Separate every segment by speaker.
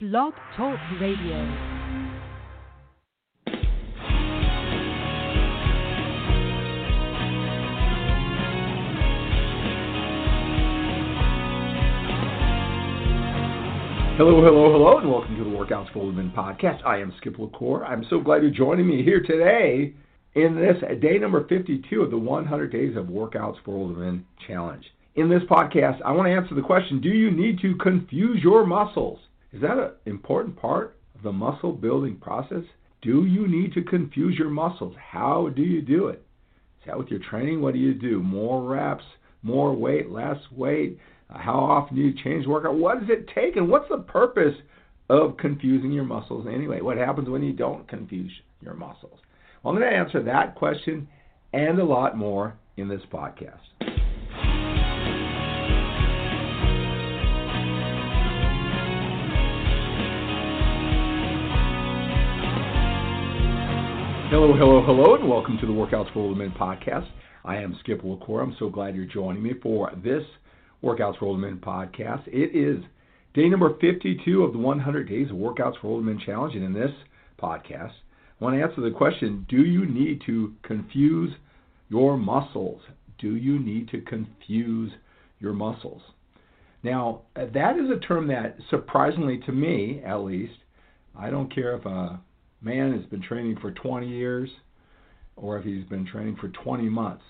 Speaker 1: Blog Talk Radio.
Speaker 2: Hello, hello, hello, and welcome to the Workouts for Women podcast. I am Skip LaCour. I'm so glad you're joining me here today in this uh, day number 52 of the 100 Days of Workouts for Women Challenge. In this podcast, I want to answer the question Do you need to confuse your muscles? Is that an important part of the muscle building process? Do you need to confuse your muscles? How do you do it? Is that with your training? What do you do? More reps, more weight, less weight? Uh, how often do you change workout? What does it take, and what's the purpose of confusing your muscles anyway? What happens when you don't confuse your muscles? Well, I'm going to answer that question and a lot more in this podcast. Hello, hello, hello, and welcome to the Workouts for Older Men podcast. I am Skip LaCour. I'm so glad you're joining me for this Workouts for Older Men podcast. It is day number 52 of the 100 Days of Workouts for Older Men Challenge, and in this podcast, I want to answer the question Do you need to confuse your muscles? Do you need to confuse your muscles? Now, that is a term that, surprisingly to me at least, I don't care if a man has been training for 20 years or if he's been training for 20 months.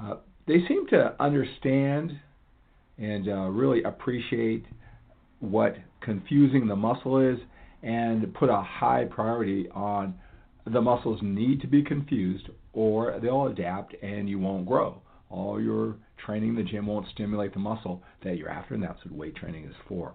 Speaker 2: Uh, they seem to understand and uh, really appreciate what confusing the muscle is and put a high priority on the muscles need to be confused or they'll adapt and you won't grow. All your training in the gym won't stimulate the muscle that you're after, and that's what weight training is for.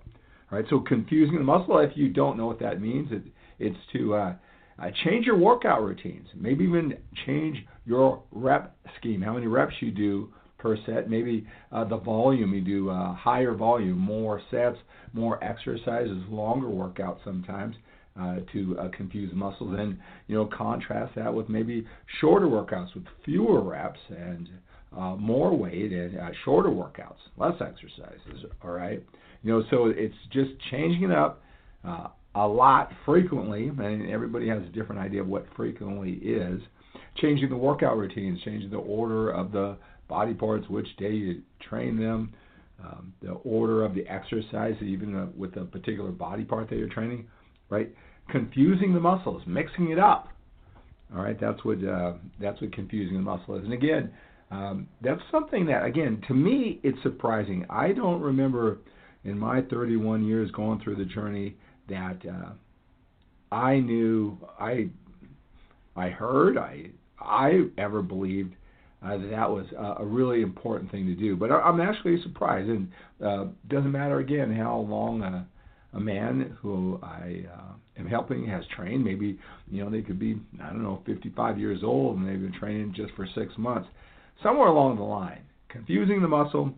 Speaker 2: All right, so confusing the muscle, if you don't know what that means, it, it's to uh, uh, change your workout routines. Maybe even change your rep scheme, how many reps you do per set. Maybe uh, the volume you do, uh, higher volume, more sets, more exercises, longer workouts sometimes. Uh, to uh, confuse muscles, and you know, contrast that with maybe shorter workouts with fewer reps and uh, more weight and uh, shorter workouts, less exercises. All right, you know, so it's just changing it up uh, a lot frequently, and everybody has a different idea of what frequently is. Changing the workout routines, changing the order of the body parts, which day you train them, um, the order of the exercise, even uh, with a particular body part that you're training, right? Confusing the muscles, mixing it up. All right, that's what uh, that's what confusing the muscle is. And again, um, that's something that, again, to me, it's surprising. I don't remember in my 31 years going through the journey that uh, I knew I I heard I I ever believed uh, that that was a, a really important thing to do. But I, I'm actually surprised, and uh, doesn't matter again how long a, a man who I uh, am helping has trained. Maybe you know they could be I don't know 55 years old and they've been training just for six months. Somewhere along the line, confusing the muscle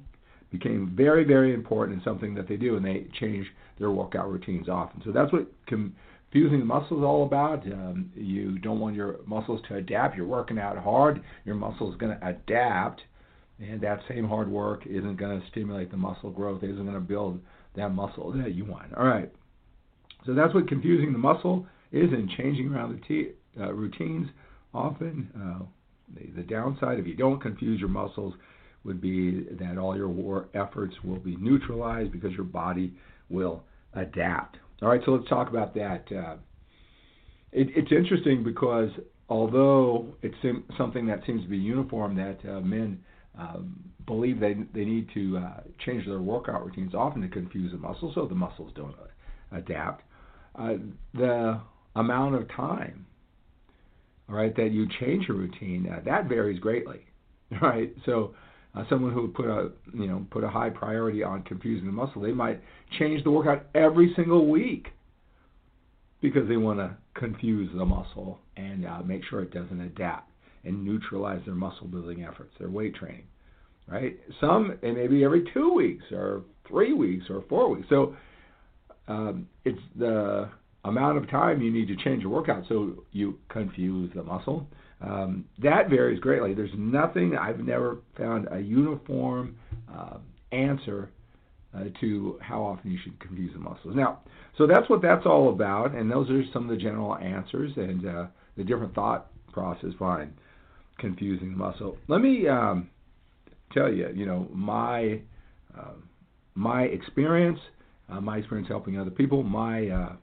Speaker 2: became very, very important and something that they do, and they change their workout routines often. So that's what confusing the muscle is all about. Um, you don't want your muscles to adapt. You're working out hard. Your muscle is going to adapt, and that same hard work isn't going to stimulate the muscle growth. Isn't going to build that muscle that you want. All right. So that's what confusing the muscle is, and changing around the t- uh, routines often. Uh, the, the downside, if you don't confuse your muscles, would be that all your war efforts will be neutralized because your body will adapt. All right, so let's talk about that. Uh, it, it's interesting because although it's something that seems to be uniform that uh, men um, believe they they need to uh, change their workout routines often to confuse the muscles so the muscles don't adapt. Uh, the amount of time, all right, that you change your routine uh, that varies greatly, right? So uh, someone who would put a you know put a high priority on confusing the muscle, they might change the workout every single week because they want to confuse the muscle and uh, make sure it doesn't adapt and neutralize their muscle building efforts, their weight training, right? Some, it may be every two weeks or three weeks or four weeks. So um, it's the amount of time you need to change your workout so you confuse the muscle. Um, that varies greatly. There's nothing, I've never found a uniform uh, answer uh, to how often you should confuse the muscles. Now, so that's what that's all about, and those are some of the general answers and uh, the different thought process behind confusing the muscle. Let me um, tell you, you know, my uh, my experience, uh, my experience helping other people, my uh,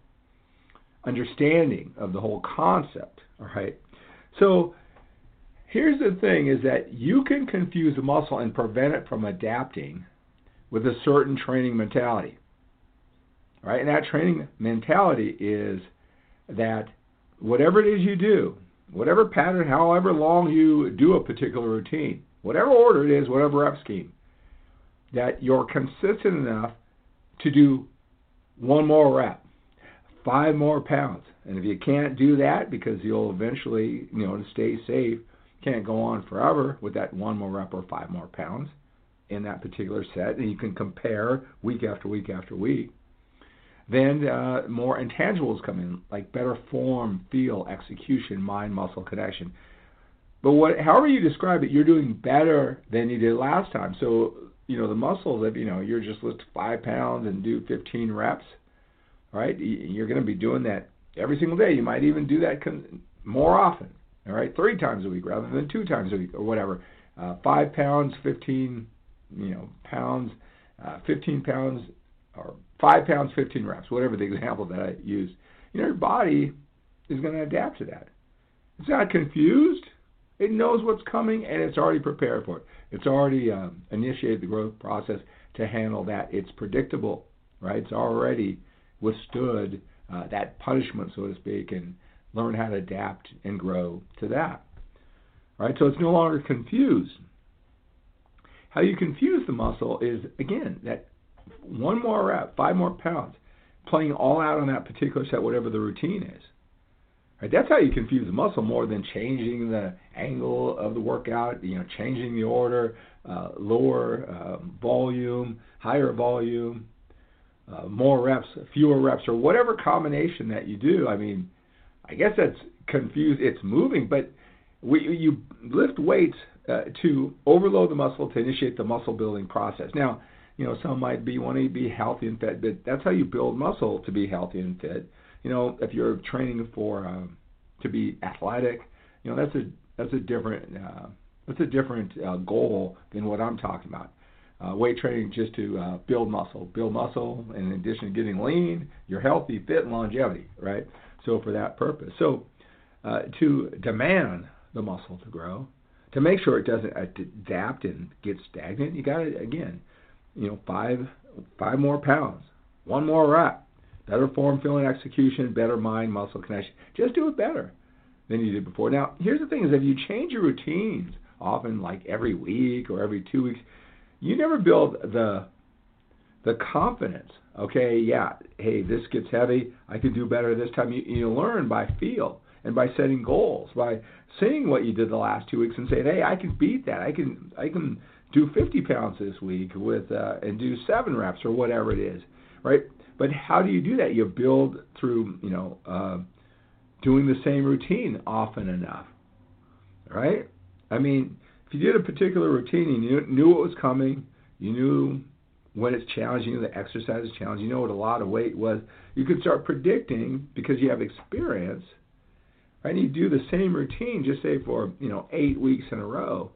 Speaker 2: understanding of the whole concept. All right, so here's the thing: is that you can confuse the muscle and prevent it from adapting with a certain training mentality. Right? And that training mentality is that whatever it is you do, whatever pattern, however long you do a particular routine, whatever order it is, whatever rep scheme, that you're consistent enough to do one more rep, five more pounds. And if you can't do that because you'll eventually, you know, to stay safe, can't go on forever with that one more rep or five more pounds, in that particular set, and you can compare week after week after week. Then uh, more intangibles come in, like better form, feel, execution, mind, muscle connection. But what, however you describe it, you're doing better than you did last time. So you know the muscles. If you know you're just lift five pounds and do 15 reps, right? You're going to be doing that every single day. You might even do that more often. All right, three times a week rather than two times a week or whatever. Uh, five pounds, 15 you know pounds, uh, 15 pounds, or five pounds, 15 reps, whatever the example that I use. You know, your body is going to adapt to that. It's not confused. It knows what's coming and it's already prepared for it. It's already um, initiated the growth process to handle that. It's predictable, right? It's already withstood uh, that punishment, so to speak, and learn how to adapt and grow to that. Right? So it's no longer confused. How you confuse the muscle is, again, that one more rep, five more pounds, playing all out on that particular set, whatever the routine is. Right? That's how you confuse the muscle more than changing the angle of the workout, you know, changing the order, uh, lower uh, volume, higher volume, uh, more reps, fewer reps, or whatever combination that you do. I mean, I guess that's confused. It's moving, but we, you lift weights uh, to overload the muscle to initiate the muscle building process. Now, you know, some might be wanting to be healthy and fit, but that's how you build muscle to be healthy and fit. You know, if you're training for um, to be athletic, you know, that's a that's a different uh, that's a different uh, goal than what I'm talking about. Uh, weight training just to uh, build muscle, build muscle, and in addition to getting lean, you're healthy, fit, and longevity, right? So for that purpose, so uh, to demand the muscle to grow, to make sure it doesn't adapt and get stagnant, you got to again, you know, five five more pounds, one more rep, better form, feeling, execution, better mind, muscle connection. Just do it better than you did before. Now, here's the thing: is if you change your routines often, like every week or every two weeks, you never build the the confidence. Okay, yeah, hey, this gets heavy. I can do better this time. You, you learn by feel and by setting goals, by seeing what you did the last two weeks and saying, "Hey, I can beat that. I can I can do 50 pounds this week with uh, and do seven reps or whatever it is, right?" But how do you do that? You build through you know uh, doing the same routine often enough, right? I mean, if you did a particular routine and you knew what was coming, you knew when it's challenging, you, the exercise is challenging, you know what a lot of weight was, you could start predicting because you have experience – right? And you do the same routine, just say for you know eight weeks in a row,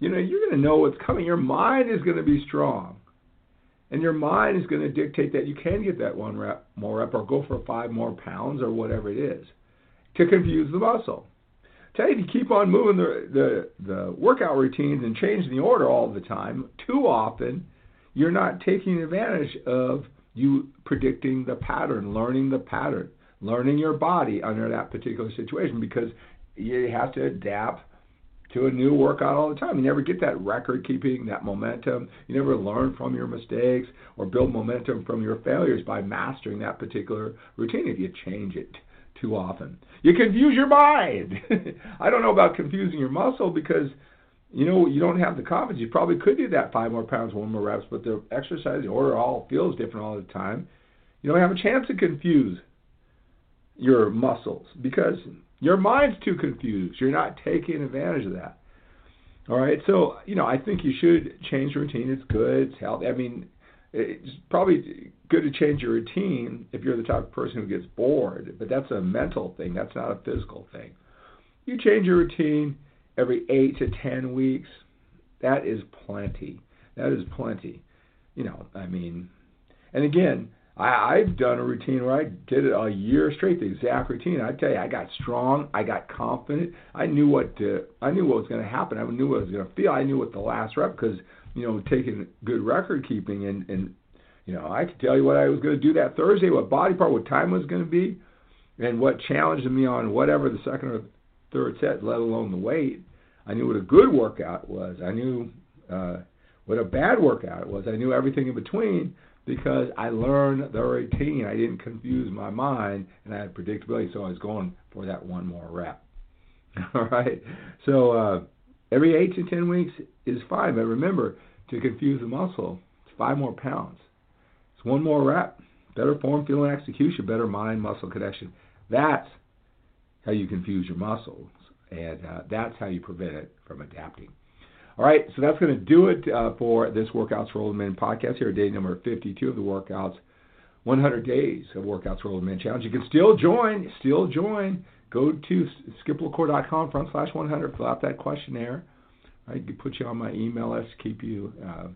Speaker 2: you know you're going to know what's coming. Your mind is going to be strong, and your mind is going to dictate that you can get that one rep more rep or go for five more pounds or whatever it is, to confuse the muscle. Tell you to keep on moving the the the workout routines and changing the order all the time too often, you're not taking advantage of you predicting the pattern, learning the pattern learning your body under that particular situation because you have to adapt to a new workout all the time. You never get that record keeping, that momentum. You never learn from your mistakes or build momentum from your failures by mastering that particular routine if you change it too often. You confuse your mind. I don't know about confusing your muscle because you know you don't have the confidence. You probably could do that five more pounds, one more reps, but the exercise, the order all feels different all the time. You don't have a chance to confuse your muscles because your mind's too confused. You're not taking advantage of that. All right, so you know I think you should change your routine. It's good. It's healthy. I mean, it's probably good to change your routine if you're the type of person who gets bored, but that's a mental thing. That's not a physical thing. You change your routine every eight to ten weeks. That is plenty. That is plenty. You know, I mean, and again, I, I've done a routine where I did it a year straight, the exact routine. I tell you, I got strong, I got confident. I knew what to, I knew what was going to happen. I knew what I was going to feel. I knew what the last rep because you know taking good record keeping and and you know I could tell you what I was going to do that Thursday, what body part, what time was going to be, and what challenged me on whatever the second or third set, let alone the weight. I knew what a good workout was. I knew uh, what a bad workout was. I knew everything in between because I learned the routine. I didn't confuse my mind, and I had predictability, so I was going for that one more rep. All right. So uh, every eight to ten weeks is fine, but remember to confuse the muscle. It's five more pounds. It's one more rep. Better form, feeling, execution, better mind muscle connection. That's how you confuse your muscles, and uh, that's how you prevent it from adapting. All right, so that's going to do it uh, for this Workouts for Older Men podcast here, day number 52 of the Workouts 100 Days of Workouts for Older Men Challenge. You can still join, still join. Go to skiplacour.com front slash 100, fill out that questionnaire. I can put you on my email list, keep you uh,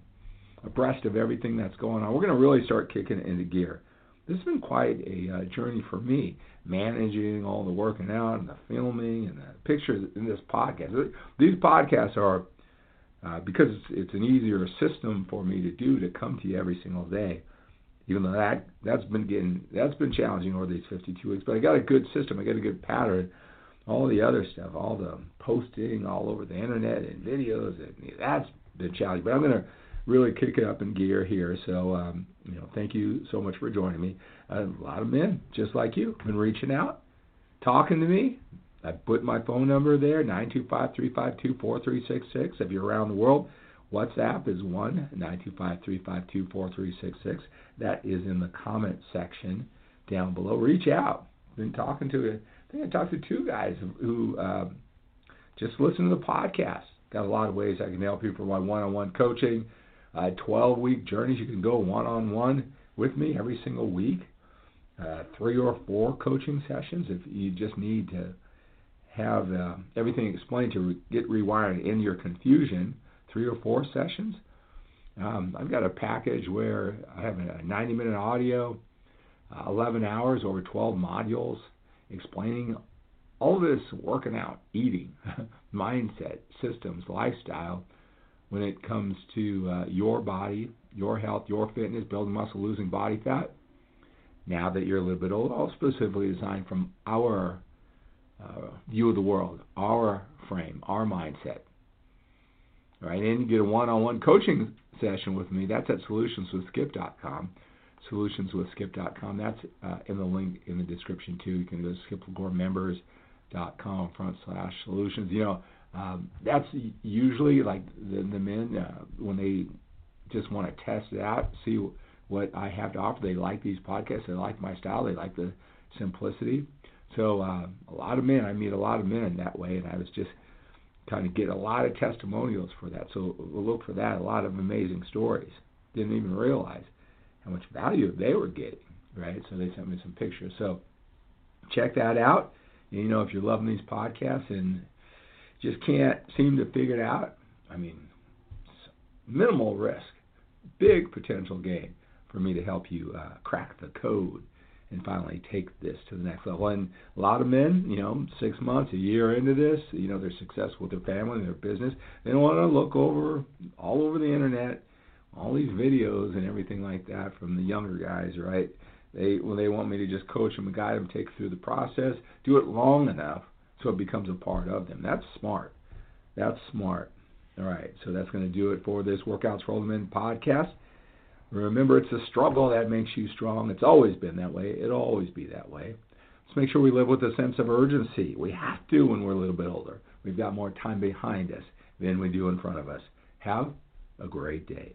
Speaker 2: abreast of everything that's going on. We're going to really start kicking it into gear. This has been quite a uh, journey for me, managing all the working out and the filming and the pictures in this podcast. These podcasts are uh, because it's, an easier system for me to do to come to you every single day. Even though that that's been getting that's been challenging over these 52 weeks, but I got a good system. I got a good pattern. All the other stuff, all the posting all over the internet and videos, and that's been challenging. But I'm going to really kick it up in gear here. So, um, you know, thank you so much for joining me. a lot of men, just like you, have been reaching out, talking to me, I put my phone number there, 925-352-4366. If you're around the world, WhatsApp is 1-925-352-4366. That is in the comment section down below. Reach out. Been talking to, I think I talked to two guys who uh, just listen to the podcast. Got a lot of ways I can help you for my one-on-one coaching. Uh, 12-week journeys. You can go one-on-one with me every single week. Uh, three or four coaching sessions if you just need to have uh, everything explained to re- get rewired in your confusion, three or four sessions. Um, I've got a package where I have a 90 minute audio, uh, 11 hours over 12 modules explaining all this working out, eating, mindset, systems, lifestyle when it comes to uh, your body, your health, your fitness, building muscle, losing body fat. Now that you're a little bit old, all specifically designed from our uh, view of the world, our frame, our mindset. Right, and you get a one-on-one coaching session with me. That's at solutionswithskip.com. Solutionswithskip.com. That's uh, in the link in the description too. You can go to skiplacourmembers.com front slash solutions. You know, um, that's usually like the, the men uh, when they just want to test it out, see what I have to offer. They like these podcasts. They like my style. They like the simplicity. So uh, a lot of men, I meet a lot of men in that way, and I was just kind of get a lot of testimonials for that. So we'll look for that. A lot of amazing stories. Didn't even realize how much value they were getting, right? So they sent me some pictures. So check that out. You know, if you're loving these podcasts and just can't seem to figure it out, I mean, minimal risk, big potential gain for me to help you uh, crack the code and finally take this to the next level. And a lot of men, you know, six months, a year into this, you know, they're successful with their family, and their business. They don't want to look over all over the internet, all these videos and everything like that from the younger guys, right? They well, they want me to just coach them and guide them, take through the process, do it long enough so it becomes a part of them. That's smart. That's smart. All right, so that's going to do it for this Workouts for Older Men podcast. Remember, it's a struggle that makes you strong. It's always been that way. It'll always be that way. Let's make sure we live with a sense of urgency. We have to when we're a little bit older. We've got more time behind us than we do in front of us. Have a great day.